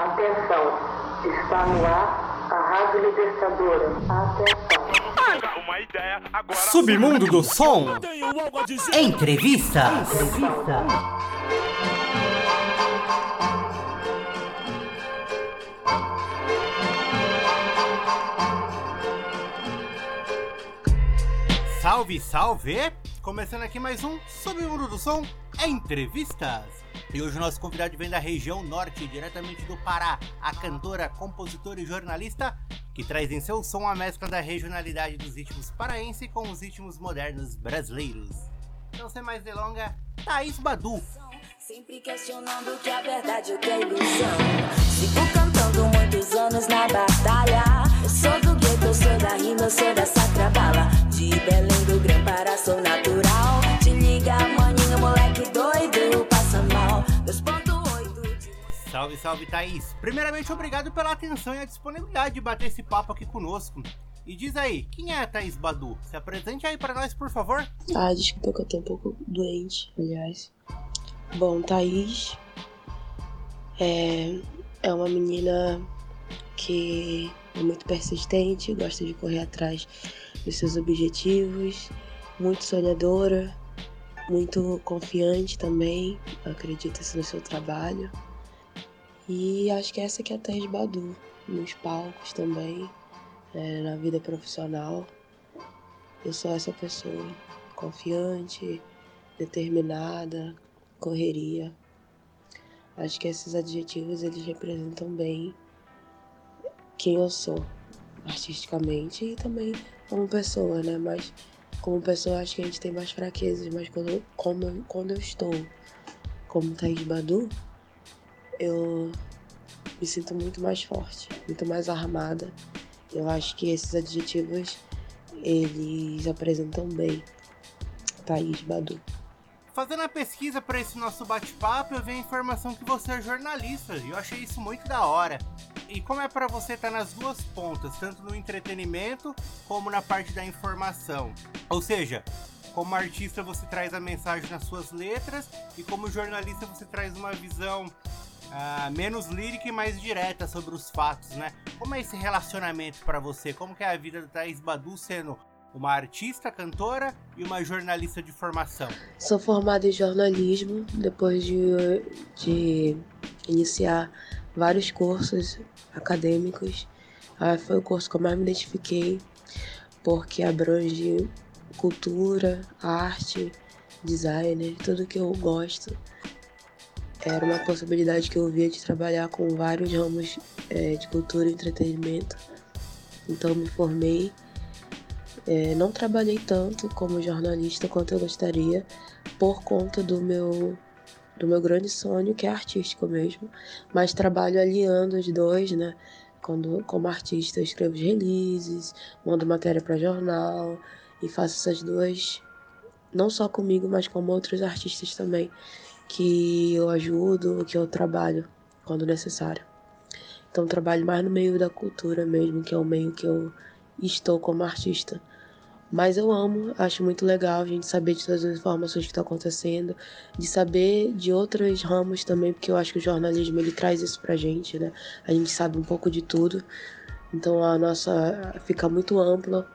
Atenção, está no ar a Rádio Libertadora. Atenção. Submundo do Som. Entrevista. Atenção. Salve, salve! Começando aqui mais um Submundo do Som Entrevistas. E hoje o nosso convidado vem da região norte, diretamente do Pará, a cantora, compositora e jornalista que traz em seu som a mescla da regionalidade dos ritmos paraense com os ritmos modernos brasileiros. Então, sem mais delonga, Thaís Badu. Sempre questionando que a verdade é ilusão. Sigo cantando muitos anos na batalha. Eu sou do gueto, eu sou da rima, eu sou da sacrabala. De Belém do Grão para sou natural. Te liga, maninho, moleque doido, passa mal. 2.8 de... Salve, salve, Thaís. Primeiramente, obrigado pela atenção e a disponibilidade de bater esse papo aqui conosco. E diz aí, quem é a Thaís Badu? Se apresente aí pra nós, por favor. Ah, desculpa que eu tô um pouco doente, aliás. Bom, Thaís é, é uma menina que é muito persistente, gosta de correr atrás dos seus objetivos, muito sonhadora, muito confiante também, acredita no seu trabalho. E acho que essa é a Thaís Badu, nos palcos também, é, na vida profissional. Eu sou essa pessoa, confiante, determinada, correria. Acho que esses adjetivos eles representam bem quem eu sou artisticamente e também como pessoa, né? Mas como pessoa acho que a gente tem mais fraquezas, mas quando, quando eu estou como Thaís Badu, eu me sinto muito mais forte, muito mais armada. Eu acho que esses adjetivos eles apresentam bem Thaís Badu. Fazendo a pesquisa para esse nosso bate-papo, eu vi a informação que você é jornalista e eu achei isso muito da hora. E como é para você estar nas duas pontas, tanto no entretenimento como na parte da informação. Ou seja, como artista você traz a mensagem nas suas letras e como jornalista você traz uma visão ah, menos lírica e mais direta sobre os fatos, né? Como é esse relacionamento para você? Como que é a vida da Thaís Badu sendo uma artista, cantora e uma jornalista de formação? Sou formada em jornalismo depois de, de iniciar vários cursos acadêmicos. Ah, foi o curso que eu mais me identifiquei, porque abrange cultura, arte, designer, tudo que eu gosto. Era uma possibilidade que eu via de trabalhar com vários ramos eh, de cultura e entretenimento. Então me formei é, não trabalhei tanto como jornalista quanto eu gostaria, por conta do meu, do meu grande sonho, que é artístico mesmo. Mas trabalho aliando os dois, né? Quando, como artista, eu escrevo os releases, mando matéria para jornal e faço essas duas, não só comigo, mas como outros artistas também, que eu ajudo, que eu trabalho quando necessário. Então, trabalho mais no meio da cultura mesmo, que é o meio que eu estou como artista. Mas eu amo, acho muito legal a gente saber de todas as informações que estão acontecendo, de saber de outros ramos também, porque eu acho que o jornalismo ele traz isso pra gente, né? A gente sabe um pouco de tudo. Então a nossa fica muito ampla,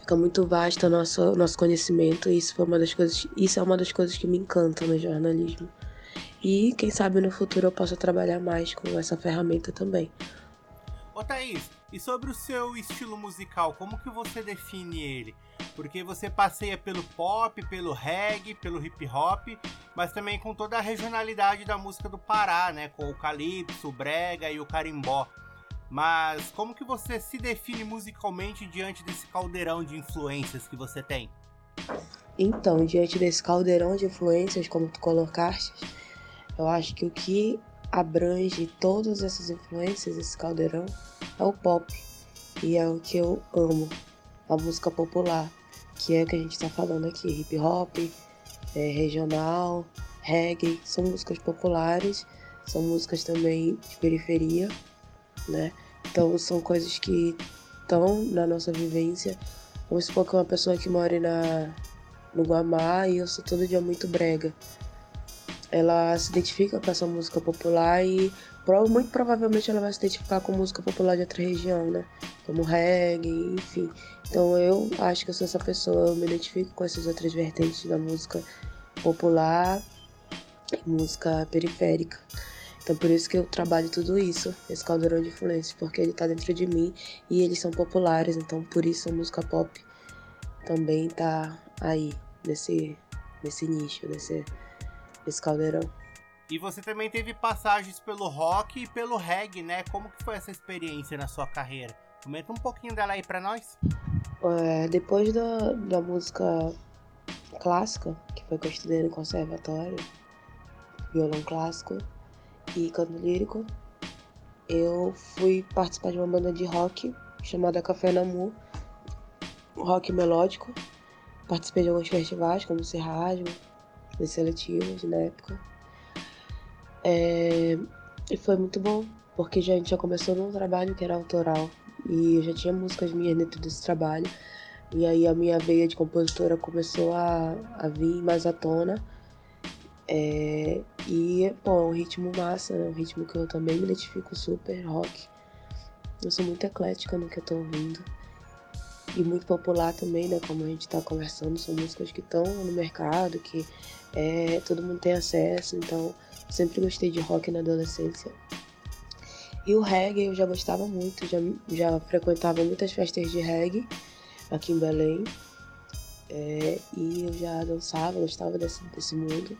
fica muito vasta nosso nosso conhecimento, e isso foi uma das coisas, isso é uma das coisas que me encantam no jornalismo. E quem sabe no futuro eu possa trabalhar mais com essa ferramenta também. Ô Thaís, e sobre o seu estilo musical, como que você define ele? Porque você passeia pelo pop, pelo reggae, pelo hip hop, mas também com toda a regionalidade da música do Pará, né? Com o calypso, o brega e o carimbó. Mas como que você se define musicalmente diante desse caldeirão de influências que você tem? Então, diante desse caldeirão de influências, como tu colocaste, eu acho que o que abrange todas essas influências, esse caldeirão, é o pop. E é o que eu amo, a música popular, que é o que a gente está falando aqui, hip hop, é, regional, reggae, são músicas populares, são músicas também de periferia, né? Então são coisas que estão na nossa vivência. Vamos supor que uma pessoa que mora na, no Guamá e eu sou todo dia muito brega. Ela se identifica com essa música popular e muito provavelmente ela vai se identificar com música popular de outra região, né? Como reggae, enfim. Então eu acho que eu sou essa pessoa, eu me identifico com essas outras vertentes da música popular e música periférica. Então por isso que eu trabalho tudo isso, esse caldeirão de influências, porque ele tá dentro de mim e eles são populares, então por isso a música pop também tá aí, nesse, nesse nicho, nesse, nesse caldeirão. E você também teve passagens pelo rock e pelo reggae, né? Como que foi essa experiência na sua carreira? Comenta um pouquinho dela aí pra nós. É, depois da, da música clássica, que foi que eu estudei no conservatório, violão clássico e canto lírico, eu fui participar de uma banda de rock chamada Café Namu, rock melódico. Participei de alguns festivais, como Serrágio, seletivos na época. É, e foi muito bom, porque a gente já começou num trabalho que era autoral. E eu já tinha músicas minhas dentro desse trabalho. E aí a minha veia de compositora começou a, a vir mais à tona. É, e, bom, é um ritmo massa, né? Um ritmo que eu também me identifico super, rock. Eu sou muito eclética no que eu tô ouvindo. E muito popular também, né? Como a gente tá conversando, são músicas que estão no mercado, que é, todo mundo tem acesso, então Sempre gostei de rock na adolescência. E o reggae eu já gostava muito, já, já frequentava muitas festas de reggae aqui em Belém. É, e eu já dançava, gostava desse, desse mundo.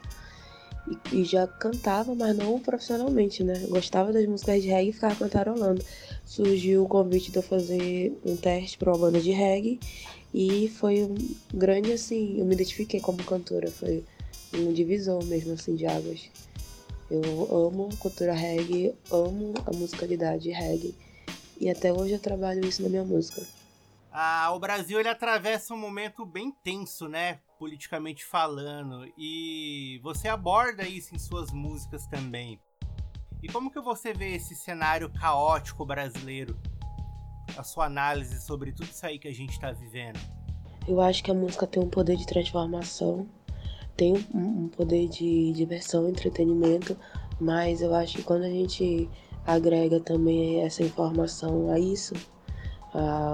E, e, já cantava, mas não profissionalmente, né? gostava das músicas de reggae e ficava cantarolando. Surgiu o convite de eu fazer um teste para uma banda de reggae e foi um grande, assim, eu me identifiquei como cantora, foi um divisor mesmo, assim, de águas. Eu amo cultura reggae, amo a musicalidade reggae e até hoje eu trabalho isso na minha música. Ah, o Brasil ele atravessa um momento bem tenso, né, politicamente falando, e você aborda isso em suas músicas também. E como que você vê esse cenário caótico brasileiro? A sua análise sobre tudo isso aí que a gente está vivendo? Eu acho que a música tem um poder de transformação tem um poder de diversão, entretenimento, mas eu acho que quando a gente agrega também essa informação a isso,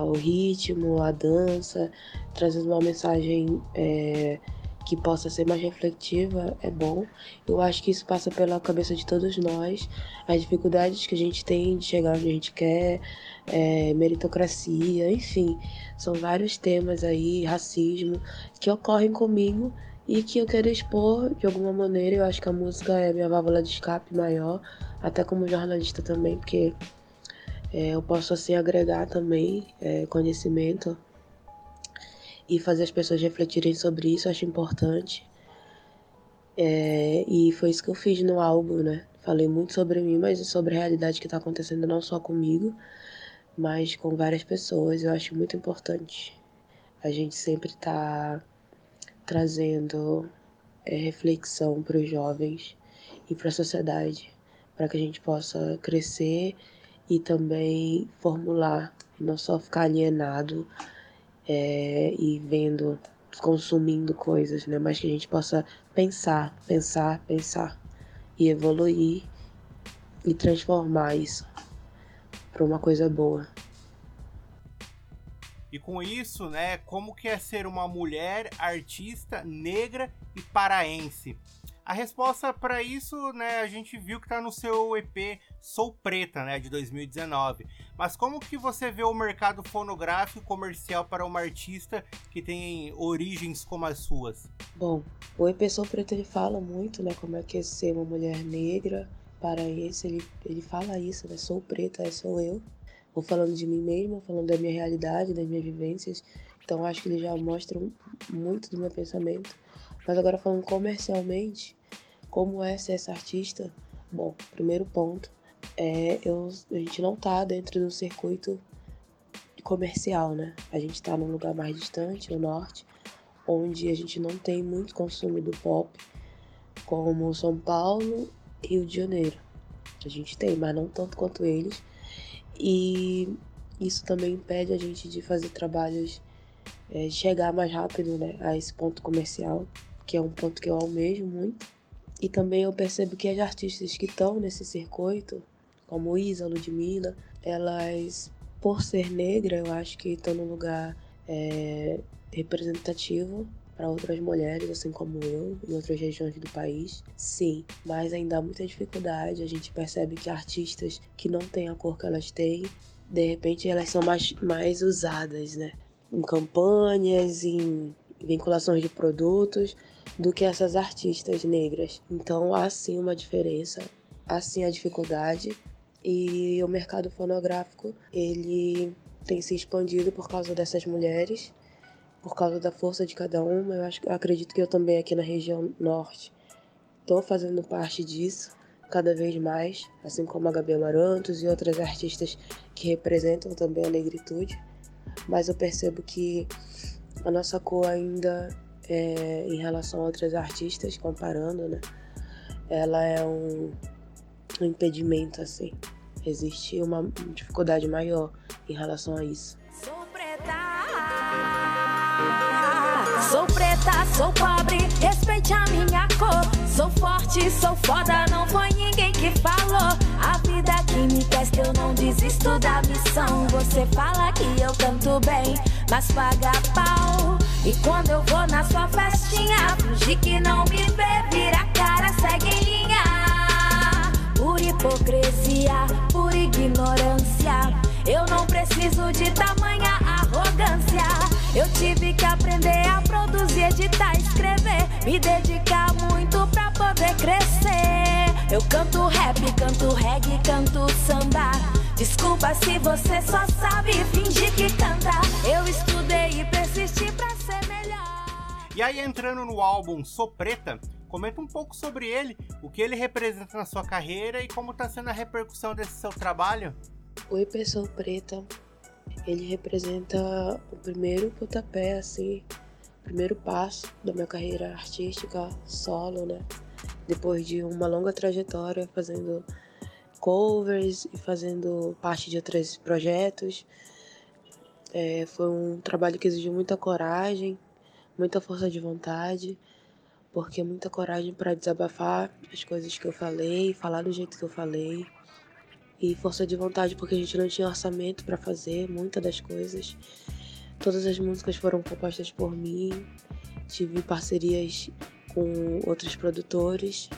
o ritmo, a dança, trazendo uma mensagem é, que possa ser mais reflexiva, é bom. Eu acho que isso passa pela cabeça de todos nós, as dificuldades que a gente tem de chegar onde a gente quer, é, meritocracia, enfim, são vários temas aí, racismo, que ocorrem comigo e que eu quero expor de alguma maneira. Eu acho que a música é minha válvula de escape maior, até como jornalista também, porque é, eu posso assim agregar também é, conhecimento e fazer as pessoas refletirem sobre isso, eu acho importante. É, e foi isso que eu fiz no álbum, né? Falei muito sobre mim, mas sobre a realidade que está acontecendo não só comigo, mas com várias pessoas. Eu acho muito importante a gente sempre estar tá trazendo é, reflexão para os jovens e para a sociedade, para que a gente possa crescer e também formular, não só ficar alienado é, e vendo, consumindo coisas, né? mas que a gente possa pensar, pensar, pensar e evoluir e transformar isso para uma coisa boa. E com isso, né, como que é ser uma mulher artista negra e paraense? A resposta para isso, né, a gente viu que tá no seu EP Sou Preta, né, de 2019. Mas como que você vê o mercado fonográfico comercial para uma artista que tem origens como as suas? Bom, o EP Sou Preta ele fala muito, né, como é que é ser uma mulher negra paraense, ele, ele fala isso, né, sou preta, é sou eu. Vou falando de mim mesma, falando da minha realidade, das minhas vivências. Então acho que eles já mostram muito do meu pensamento. Mas agora falando comercialmente, como é ser essa artista? Bom, primeiro ponto é eu, a gente não tá dentro do circuito comercial, né? A gente tá num lugar mais distante, no norte, onde a gente não tem muito consumo do pop, como São Paulo e Rio de Janeiro. A gente tem, mas não tanto quanto eles. E isso também impede a gente de fazer trabalhos, é, chegar mais rápido né, a esse ponto comercial, que é um ponto que eu almejo muito. E também eu percebo que as artistas que estão nesse circuito, como Isa, Ludmilla, elas, por ser negra, eu acho que estão num lugar é, representativo para outras mulheres, assim como eu, em outras regiões do país. Sim, mas ainda há muita dificuldade. A gente percebe que artistas que não têm a cor que elas têm, de repente elas são mais, mais usadas, né? Em campanhas, em vinculações de produtos, do que essas artistas negras. Então há sim uma diferença, há sim a dificuldade. E o mercado fonográfico, ele tem se expandido por causa dessas mulheres por causa da força de cada uma. Eu, acho, eu acredito que eu também aqui na região norte estou fazendo parte disso cada vez mais, assim como a Gabi Amarantos e outras artistas que representam também a negritude. Mas eu percebo que a nossa cor ainda, é, em relação a outras artistas, comparando, né? Ela é um, um impedimento, assim. Existe uma dificuldade maior em relação a isso. Sou preta, sou pobre, respeite a minha cor. Sou forte, sou foda, não foi ninguém que falou. A vida que me testa, eu não desisto da missão. Você fala que eu canto bem, mas paga pau. E quando eu vou na sua festinha, finge que não me vê, vira a cara, segue em linha. Por hipocrisia, por ignorância. Eu não preciso de tamanha arrogância. Eu tive que aprender editar, escrever. Me dedicar muito pra poder crescer. Eu canto rap, canto reggae, canto samba. Desculpa se você só sabe fingir que canta. Eu estudei e persisti pra ser melhor. E aí, entrando no álbum Sou Preta, comenta um pouco sobre ele, o que ele representa na sua carreira e como tá sendo a repercussão desse seu trabalho. Oi, pessoa preta ele representa o primeiro pontapé, assim, o primeiro passo da minha carreira artística solo, né? Depois de uma longa trajetória fazendo covers e fazendo parte de outros projetos. É, foi um trabalho que exigiu muita coragem, muita força de vontade, porque muita coragem para desabafar as coisas que eu falei, falar do jeito que eu falei e força de vontade porque a gente não tinha orçamento para fazer muitas das coisas. Todas as músicas foram compostas por mim. Tive parcerias com outros produtores.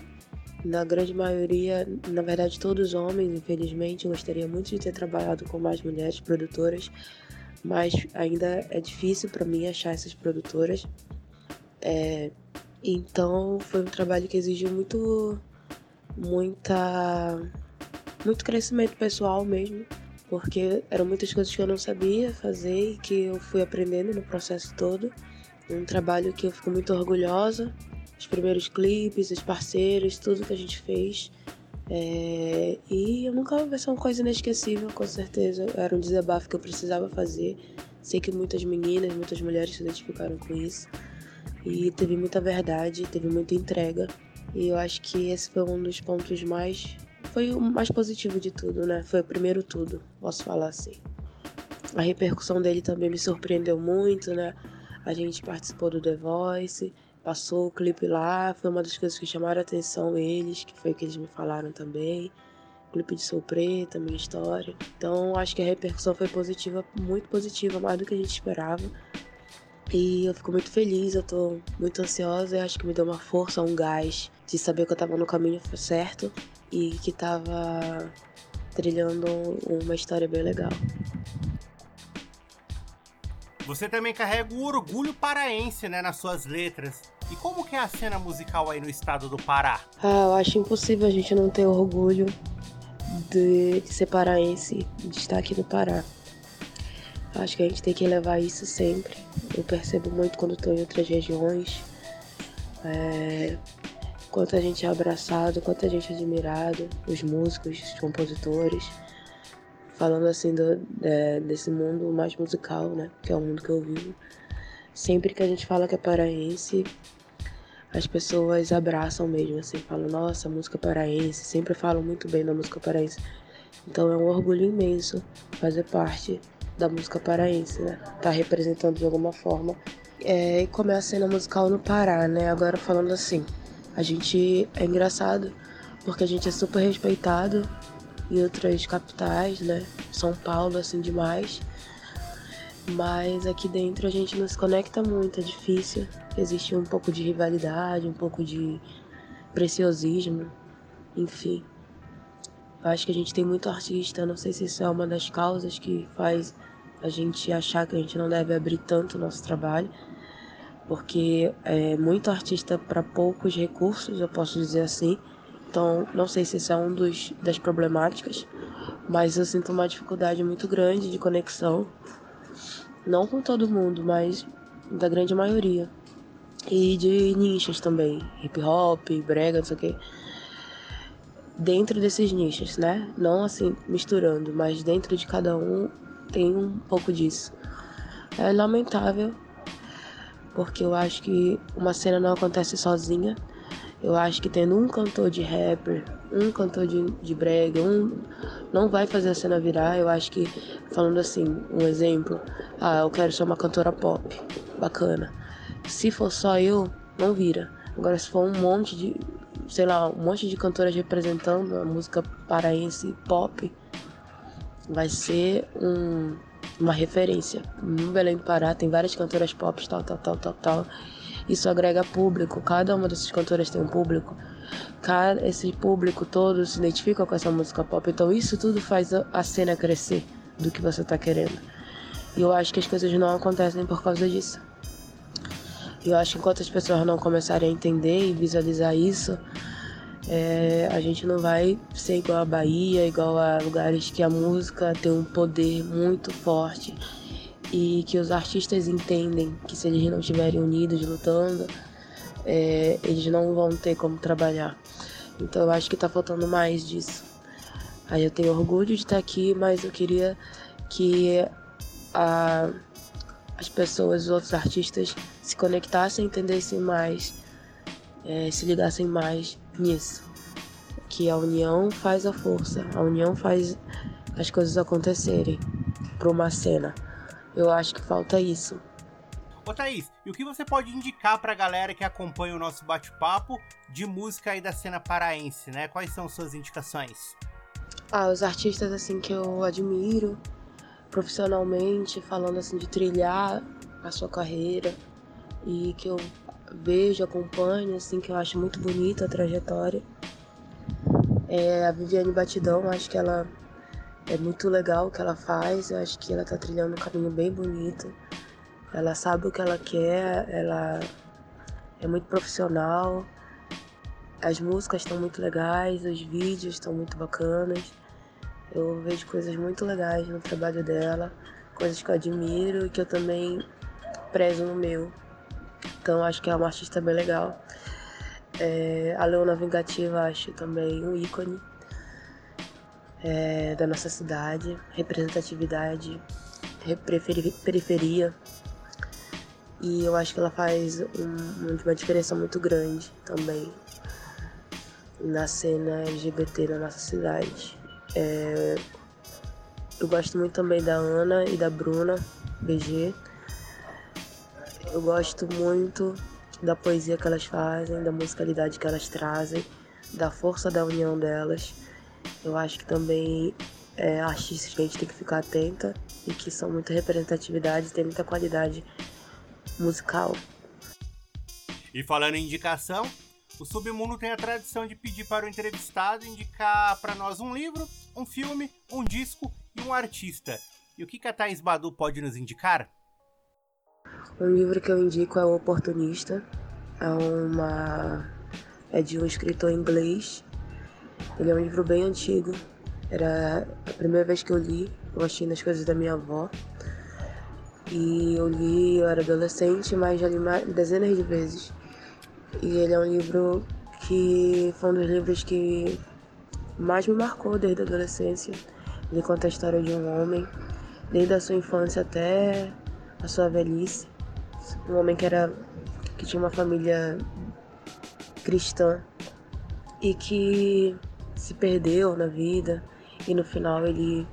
Na grande maioria, na verdade, todos homens, infelizmente. Gostaria muito de ter trabalhado com mais mulheres produtoras, mas ainda é difícil para mim achar essas produtoras. É, então, foi um trabalho que exigiu muito, muita muito crescimento pessoal mesmo, porque eram muitas coisas que eu não sabia fazer e que eu fui aprendendo no processo todo. Um trabalho que eu fico muito orgulhosa. Os primeiros clipes, os parceiros, tudo que a gente fez. É... E eu nunca vai ser uma coisa inesquecível, com certeza. Era um desabafo que eu precisava fazer. Sei que muitas meninas, muitas mulheres se identificaram com isso. E teve muita verdade, teve muita entrega. E eu acho que esse foi um dos pontos mais foi o mais positivo de tudo, né? Foi o primeiro tudo, posso falar assim. A repercussão dele também me surpreendeu muito, né? A gente participou do The Voice, passou o clipe lá, foi uma das coisas que chamaram a atenção eles, que foi o que eles me falaram também. Clipe de Sou Preta, minha história. Então acho que a repercussão foi positiva, muito positiva, mais do que a gente esperava. E eu fico muito feliz, eu tô muito ansiosa e acho que me deu uma força, um gás de saber que eu tava no caminho certo e que estava trilhando uma história bem legal. Você também carrega o orgulho paraense, né, nas suas letras. E como que é a cena musical aí no estado do Pará? Ah, eu acho impossível a gente não ter orgulho de, de ser paraense, de estar aqui no Pará. Acho que a gente tem que levar isso sempre. Eu percebo muito quando estou em outras regiões. É, quanto a gente é abraçado, quanto a gente é admirado, os músicos, os compositores, falando assim do, é, desse mundo mais musical, né? Que é o mundo que eu vivo. Sempre que a gente fala que é paraense, as pessoas abraçam mesmo, assim, falam, nossa, música paraense, sempre falam muito bem da música paraense. Então é um orgulho imenso fazer parte da música paraense, né? Tá representando de alguma forma. É, e como é a cena musical no Pará, né? Agora falando assim, a gente é engraçado porque a gente é super respeitado em outras capitais, né? São Paulo, assim, demais. Mas aqui dentro a gente não se conecta muito, é difícil. Existe um pouco de rivalidade, um pouco de preciosismo, enfim. Acho que a gente tem muito artista, não sei se isso é uma das causas que faz a gente achar que a gente não deve abrir tanto o nosso trabalho, porque é muito artista para poucos recursos, eu posso dizer assim. Então, não sei se isso é um dos das problemáticas, mas eu sinto uma dificuldade muito grande de conexão não com todo mundo, mas da grande maioria. E de nichos também, hip hop, brega, não sei o quê. Dentro desses nichos, né? Não assim misturando, mas dentro de cada um tem um pouco disso. É lamentável, porque eu acho que uma cena não acontece sozinha. Eu acho que tendo um cantor de rapper, um cantor de, de brega, um não vai fazer a cena virar. Eu acho que, falando assim, um exemplo, ah, eu quero ser uma cantora pop, bacana. Se for só eu, não vira. Agora, se for um monte de, sei lá, um monte de cantoras representando a música paraense pop, vai ser um, uma referência. No Belém do Pará tem várias cantoras pop, tal, tal, tal, tal, tal. Isso agrega público, cada uma dessas cantoras tem um público. Cada, esse público todo se identifica com essa música pop, então isso tudo faz a, cena crescer do que você está querendo. E eu acho que as coisas não acontecem por causa disso. Eu acho que enquanto as pessoas não começarem a entender e visualizar isso, é, a gente não vai ser igual a Bahia, igual a lugares que a música tem um poder muito forte e que os artistas entendem que se eles não estiverem unidos lutando, é, eles não vão ter como trabalhar. Então eu acho que tá faltando mais disso. Aí eu tenho orgulho de estar aqui, mas eu queria que a, as pessoas, os outros artistas, se conectassem, entendessem mais, é, se ligassem mais nisso. Que a união faz a força, a união faz as coisas acontecerem para uma cena. Eu acho que falta isso. Ô Thaís, e o que você pode indicar pra galera que acompanha o nosso bate-papo de música aí da cena paraense, né? Quais são suas indicações? Ah, os artistas assim que eu admiro profissionalmente, falando assim de trilhar a sua carreira e que eu vejo, acompanho, assim, que eu acho muito bonita a trajetória. É a Viviane Batidão, acho que ela é muito legal o que ela faz, eu acho que ela tá trilhando um caminho bem bonito. Ela sabe o que ela quer, ela é muito profissional. As músicas estão muito legais, os vídeos estão muito bacanas. Eu vejo coisas muito legais no trabalho dela, coisas que eu admiro e que eu também prezo no meu. Então acho que é uma artista bem legal. É, a Leona Vingativa acho também um ícone é, da nossa cidade, representatividade, periferia. E eu acho que ela faz um, uma diferença muito grande também na cena LGBT na nossa cidade. É, eu gosto muito também da Ana e da Bruna BG. Eu gosto muito da poesia que elas fazem, da musicalidade que elas trazem, da força da união delas. Eu acho que também é, artistas que a gente tem que ficar atenta e que são muita representatividade, tem muita qualidade musical. E falando em indicação, o Submundo tem a tradição de pedir para o entrevistado indicar para nós um livro, um filme, um disco e um artista. E o que a Thais Badu pode nos indicar? Um livro que eu indico é O Oportunista. É uma é de um escritor inglês ele é um livro bem antigo. Era a primeira vez que eu li, eu achei nas coisas da minha avó. E eu li, eu era adolescente, mas já li dezenas de vezes. E ele é um livro que foi um dos livros que mais me marcou desde a adolescência. Ele conta a história de um homem, desde a sua infância até a sua velhice. Um homem que era que tinha uma família cristã e que se perdeu na vida e no final ele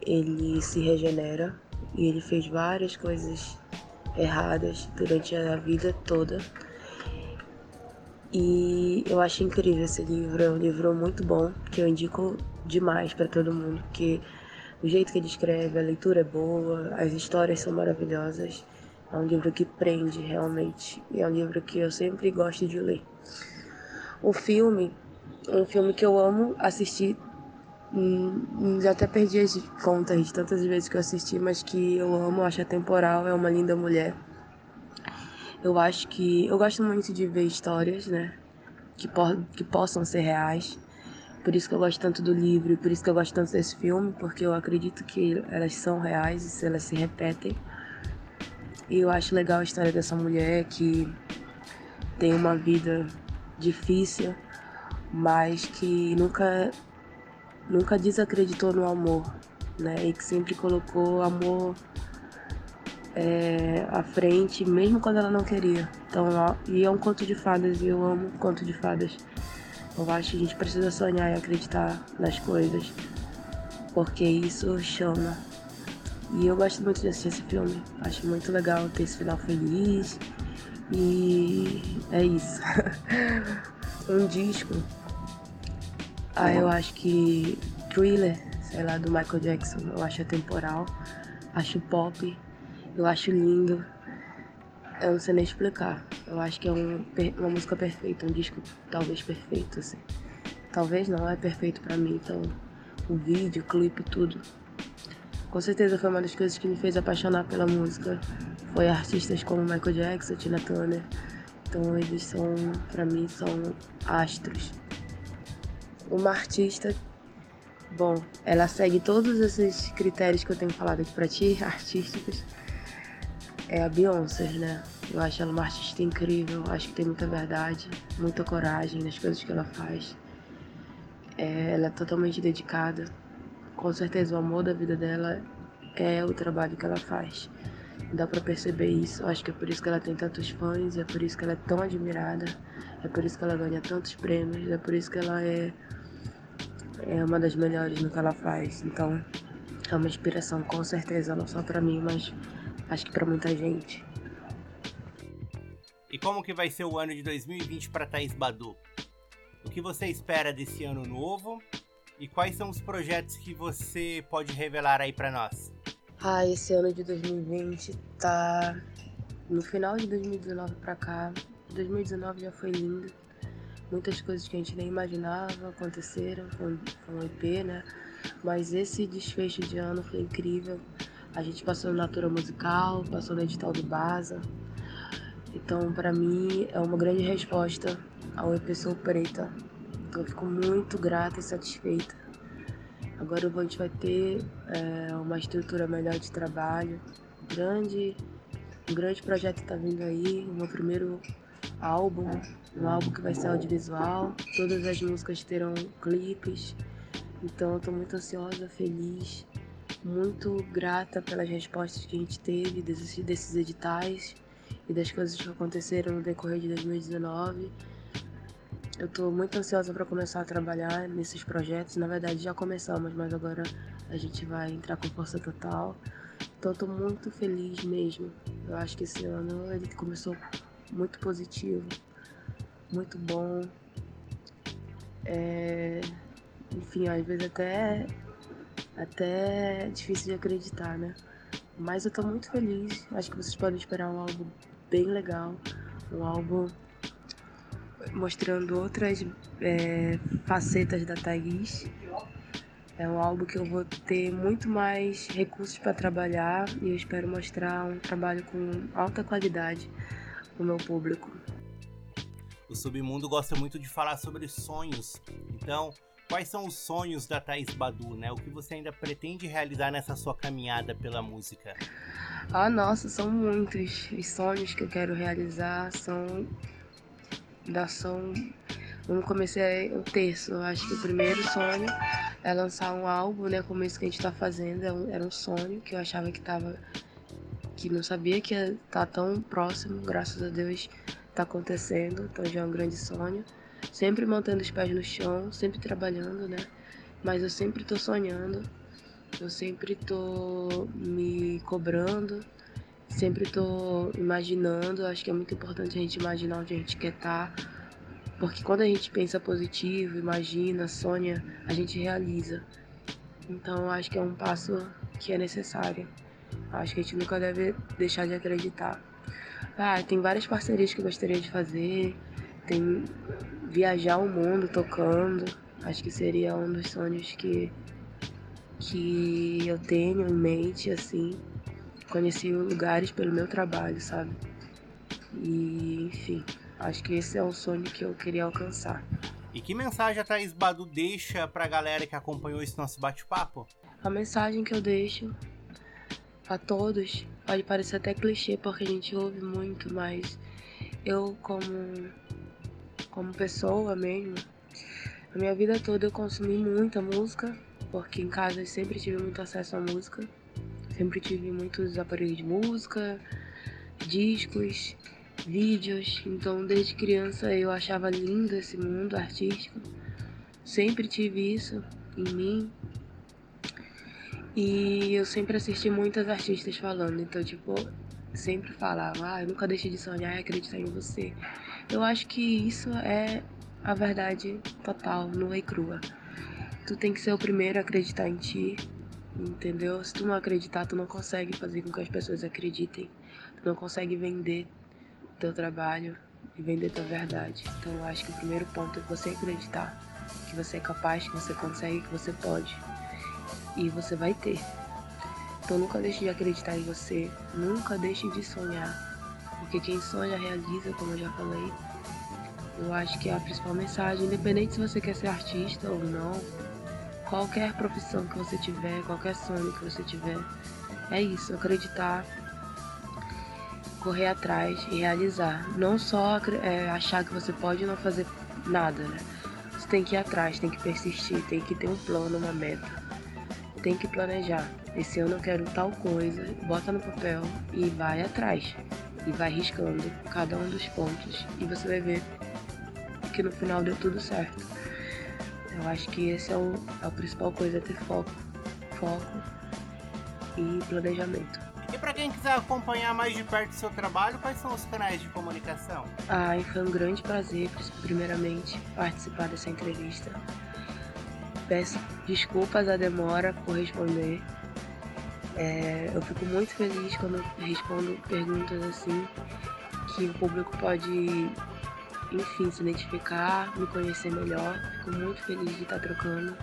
ele se regenera e ele fez várias coisas erradas durante a vida toda. E eu acho incrível esse livro, é um livro muito bom, que eu indico demais para todo mundo, porque o jeito que ele escreve, a leitura é boa, as histórias são maravilhosas. É um livro que prende realmente, e é um livro que eu sempre gosto de ler. O filme, um filme que eu amo assistir Hum, já até perdi as contas de tantas vezes que eu assisti, mas que eu amo, acho atemporal, é uma linda mulher. Eu acho que. Eu gosto muito de ver histórias, né? Que, que possam ser reais. Por isso que eu gosto tanto do livro, por isso que eu gosto tanto desse filme, porque eu acredito que elas são reais e elas se repetem. E eu acho legal a história dessa mulher que tem uma vida difícil, mas que nunca nunca desacreditou no amor, né? E que sempre colocou amor é, à frente, mesmo quando ela não queria. Então, ó, e é um conto de fadas, e eu amo conto de fadas. Eu acho que a gente precisa sonhar e acreditar nas coisas, porque isso chama. E eu gosto muito de assistir esse filme. Acho muito legal ter esse final feliz. E é isso. um disco ah, eu acho que Thriller, sei lá, do Michael Jackson, eu acho atemporal, acho pop, eu acho lindo. Eu não sei nem explicar. Eu acho que é um, uma música perfeita, um disco talvez perfeito, assim. Talvez não, é perfeito para mim. Então, o vídeo, o clipe, tudo. Com certeza foi uma das coisas que me fez apaixonar pela música. Foi artistas como Michael Jackson, Tina Turner. Então, eles são, para mim, são astros uma artista. Bom, ela segue todos esses critérios que eu tenho falado aqui pra ti, artísticos. É a Beyoncé, né? Eu acho ela uma artista incrível, acho que tem muita verdade, muita coragem nas coisas que ela faz. É, ela é totalmente dedicada. Com certeza o amor da vida dela é o trabalho que ela faz. Dá para perceber isso. Acho que é por isso que ela tem tantos fãs, é por isso que ela é tão admirada, é por isso que ela ganha tantos prêmios, é por isso que ela é é uma das melhores no que ela faz. Então, é uma inspiração com certeza, não só para mim, mas acho que para muita gente. E como que vai ser o ano de 2020 para Thaís Badu? O que você espera desse ano novo? E quais são os projetos que você pode revelar aí para nós? Ah, esse ano de 2020 tá no final de 2019 para cá. 2019 já foi lindo muitas coisas que a gente nem imaginava aconteceram, foi, um EP, né? Mas esse desfecho de ano foi incrível. A gente passou na Natura Musical, passou no edital do Baza. Então, para mim, é uma grande resposta ao EP Sou Preta. Então, eu fico muito grata e satisfeita. Agora a gente vai ter é, uma estrutura melhor de trabalho. Grande, um grande projeto está vindo aí. O meu primeiro álbum, um álbum que vai ser audiovisual. Todas as músicas terão clipes. Então eu tô muito ansiosa, feliz, muito grata pelas respostas que a gente teve desses, desses editais e das coisas que aconteceram no decorrer de 2019. Eu tô muito ansiosa para começar a trabalhar nesses projetos. Na verdade já começamos, mas agora a gente vai entrar com força total. Então tô muito feliz mesmo. Eu acho que esse ano ele começou muito positivo, muito bom. É, enfim, às vezes até, até é difícil de acreditar, né? Mas eu tô muito feliz. Acho que vocês podem esperar um álbum bem legal. Um álbum mostrando outras é, facetas da Thaís. É um álbum que eu vou ter muito mais recursos para trabalhar e eu espero mostrar um trabalho com alta qualidade o meu público. O Submundo gosta muito de falar sobre sonhos. Então, quais são os sonhos da Thais Badu, né? O que você ainda pretende realizar nessa sua caminhada pela música? Ah, nossa, são muitos. Os sonhos que eu quero realizar são da som. Vamos começar o terço. Eu acho que o primeiro sonho é lançar um álbum, né? Como isso que a gente tá fazendo. É era um sonho que eu achava que tava que não sabia que ia estar tá tão próximo, graças a Deus está acontecendo, então já é um grande sonho. Sempre mantendo os pés no chão, sempre trabalhando, né? Mas eu sempre tô sonhando, eu sempre tô me cobrando, sempre tô imaginando. Acho que é muito importante a gente imaginar onde a gente quer estar, tá, Porque quando a gente pensa positivo, imagina, sonha, a gente realiza. Então acho que é um passo que é necessário. Acho que a gente nunca deve deixar de acreditar. Ah, tem várias parcerias que eu gostaria de fazer. Tem viajar o mundo tocando. Acho que seria um dos sonhos que, que eu tenho em mente, assim. Conheci lugares pelo meu trabalho, sabe? E, enfim, acho que esse é um sonho que eu queria alcançar. E que mensagem a Thaís Badu deixa pra galera que acompanhou esse nosso bate-papo? A mensagem que eu deixo a todos pode parecer até clichê porque a gente ouve muito, mas eu como como pessoa mesmo, a minha vida toda eu consumi muita música, porque em casa eu sempre tive muito acesso à música. Sempre tive muitos aparelhos de música, discos, vídeos. Então, desde criança eu achava lindo esse mundo artístico. Sempre tive isso em mim. E eu sempre assisti muitas artistas falando. Então, tipo, sempre falavam: Ah, eu nunca deixei de sonhar e acreditar em você. Eu acho que isso é a verdade total, nua e crua. Tu tem que ser o primeiro a acreditar em ti, entendeu? Se tu não acreditar, tu não consegue fazer com que as pessoas acreditem. Tu não consegue vender teu trabalho e vender tua verdade. Então eu acho que o primeiro ponto é você acreditar que você é capaz, que você consegue, que você pode. E você vai ter. Então nunca deixe de acreditar em você, nunca deixe de sonhar. Porque quem sonha realiza, como eu já falei. Eu acho que é a principal mensagem, independente se você quer ser artista ou não, qualquer profissão que você tiver, qualquer sonho que você tiver, é isso, acreditar, correr atrás e realizar. Não só é, achar que você pode não fazer nada, né? Você tem que ir atrás, tem que persistir, tem que ter um plano, uma meta. Tem que planejar. Esse ano eu quero tal coisa, bota no papel e vai atrás. E vai riscando cada um dos pontos. E você vai ver que no final deu tudo certo. Eu acho que esse é o, é a principal coisa, é ter foco. Foco e planejamento. E para quem quiser acompanhar mais de perto o seu trabalho, quais são os canais de comunicação? Ah, foi um grande prazer, primeiramente, participar dessa entrevista. Peço desculpas a demora por responder. É, eu fico muito feliz quando respondo perguntas assim, que o público pode enfim, se identificar, me conhecer melhor. Fico muito feliz de estar trocando.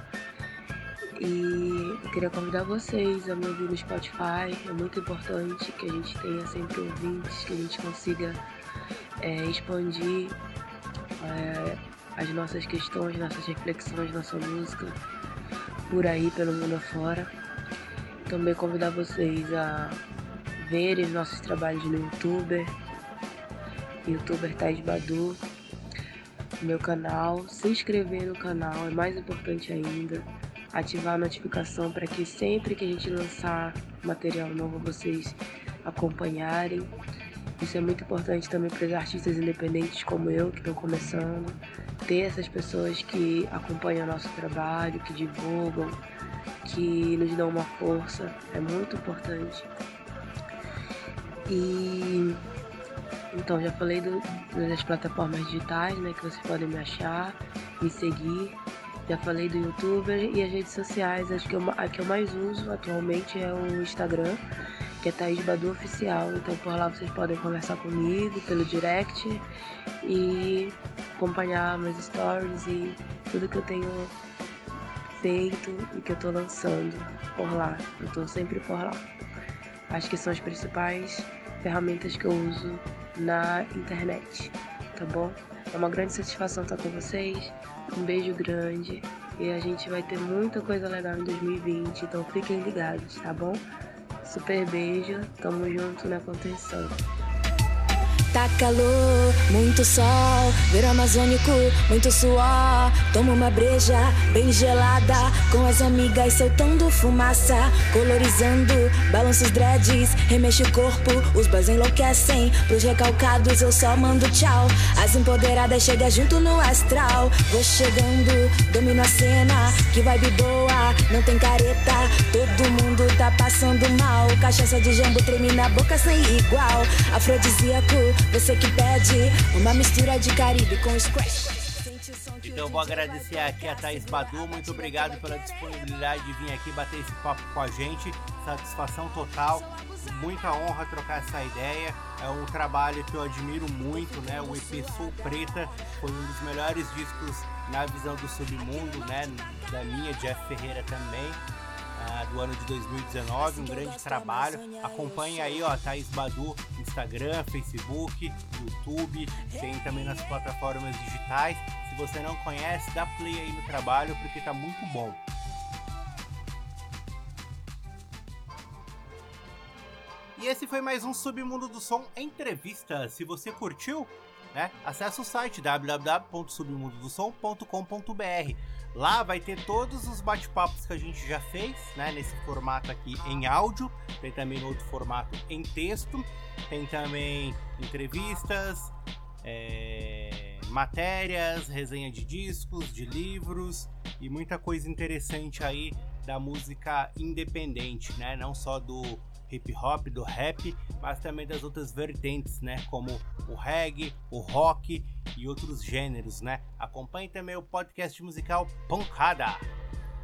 E eu queria convidar vocês a me ouvir no Spotify. É muito importante que a gente tenha sempre ouvintes, que a gente consiga é, expandir é, as nossas questões, nossas reflexões, nossa música por aí, pelo mundo afora. Também convidar vocês a verem nossos trabalhos no YouTube, youtuber Thais Badu meu canal, se inscrever no canal é mais importante ainda, ativar a notificação para que sempre que a gente lançar material novo vocês acompanharem. Isso é muito importante também para os artistas independentes como eu, que estão começando, ter essas pessoas que acompanham nosso trabalho, que divulgam, que nos dão uma força, é muito importante. E então, já falei do, das plataformas digitais, né, que vocês podem me achar, me seguir. Já falei do youtuber e as redes sociais. Acho que eu, a que eu mais uso atualmente é o Instagram, que é Thaís Badu Oficial. Então, por lá vocês podem conversar comigo pelo direct e acompanhar meus stories e tudo que eu tenho e que eu tô lançando por lá. Eu tô sempre por lá. Acho que são as principais ferramentas que eu uso na internet, tá bom? É uma grande satisfação estar com vocês. Um beijo grande e a gente vai ter muita coisa legal em 2020, então fiquem ligados, tá bom? Super beijo, tamo junto na contenção. Tá calor, muito sol, verão amazônico, muito suor. Toma uma breja bem gelada, com as amigas soltando fumaça, colorizando, balança os dreads, remexe o corpo, os boys enlouquecem. Pros recalcados eu só mando tchau. As empoderadas chegam junto no astral. Vou chegando, domino a cena, que vibe boa, não tem careta. Todo mundo tá passando mal, cachaça de jambo treme na boca sem igual. Afrodisíaco você que pede uma mistura de Caribe com Scratch. Então eu vou agradecer aqui a Thaís Badu, muito obrigado pela disponibilidade de vir aqui bater esse papo com a gente, satisfação total, muita honra trocar essa ideia. É um trabalho que eu admiro muito, né? O EP Sou Preta foi um dos melhores discos na visão do submundo, né? Da minha, Jeff Ferreira também. Uh, do ano de 2019, um grande trabalho. Acompanhe aí, ó, Thaís Badu, Instagram, Facebook, YouTube, tem também nas plataformas digitais. Você não conhece, dá play aí no trabalho porque tá muito bom. E esse foi mais um Submundo do Som entrevista. Se você curtiu, né, acesse o site www.submundodosom.com.br. Lá vai ter todos os bate-papos que a gente já fez, né, nesse formato aqui em áudio. Tem também outro formato em texto. Tem também entrevistas, é, matérias, resenha de discos, de livros e muita coisa interessante aí da música independente, né? Não só do hip hop, do rap, mas também das outras vertentes, né? Como o reggae, o rock e outros gêneros, né? Acompanhe também o podcast musical Pancada.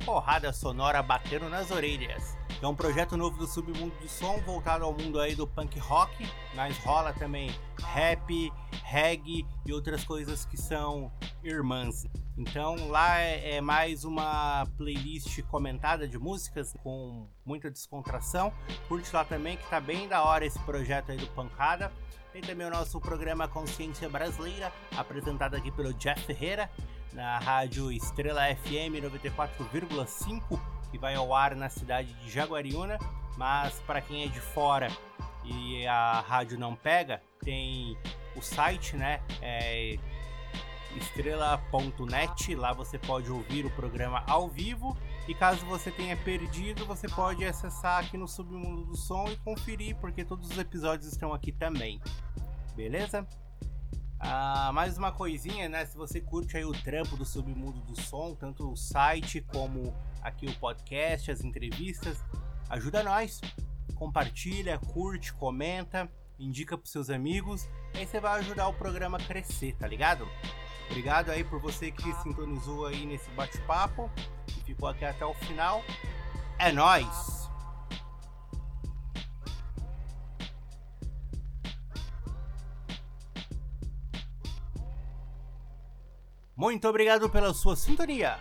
Porrada sonora batendo nas orelhas. É um projeto novo do Submundo do Som, voltado ao mundo aí do punk rock, mas rola também rap, reggae e outras coisas que são irmãs. Então lá é, é mais uma playlist comentada de músicas com muita descontração. Curte lá também que tá bem da hora esse projeto aí do Pancada. Tem também o nosso programa Consciência Brasileira, apresentado aqui pelo Jeff Ferreira, na rádio Estrela FM 94,5, que vai ao ar na cidade de Jaguariúna. Mas para quem é de fora e a rádio não pega, tem o site, né? É estrela.net. Lá você pode ouvir o programa ao vivo. E caso você tenha perdido, você pode acessar aqui no Submundo do Som e conferir, porque todos os episódios estão aqui também. Beleza? Ah, mais uma coisinha, né? Se você curte aí o trampo do Submundo do Som, tanto o site como aqui o podcast, as entrevistas, ajuda nós. Compartilha, curte, comenta, indica pros seus amigos, aí você vai ajudar o programa a crescer, tá ligado? Obrigado aí por você que sintonizou aí nesse bate-papo e ficou aqui até o final. É nós. Muito obrigado pela sua sintonia.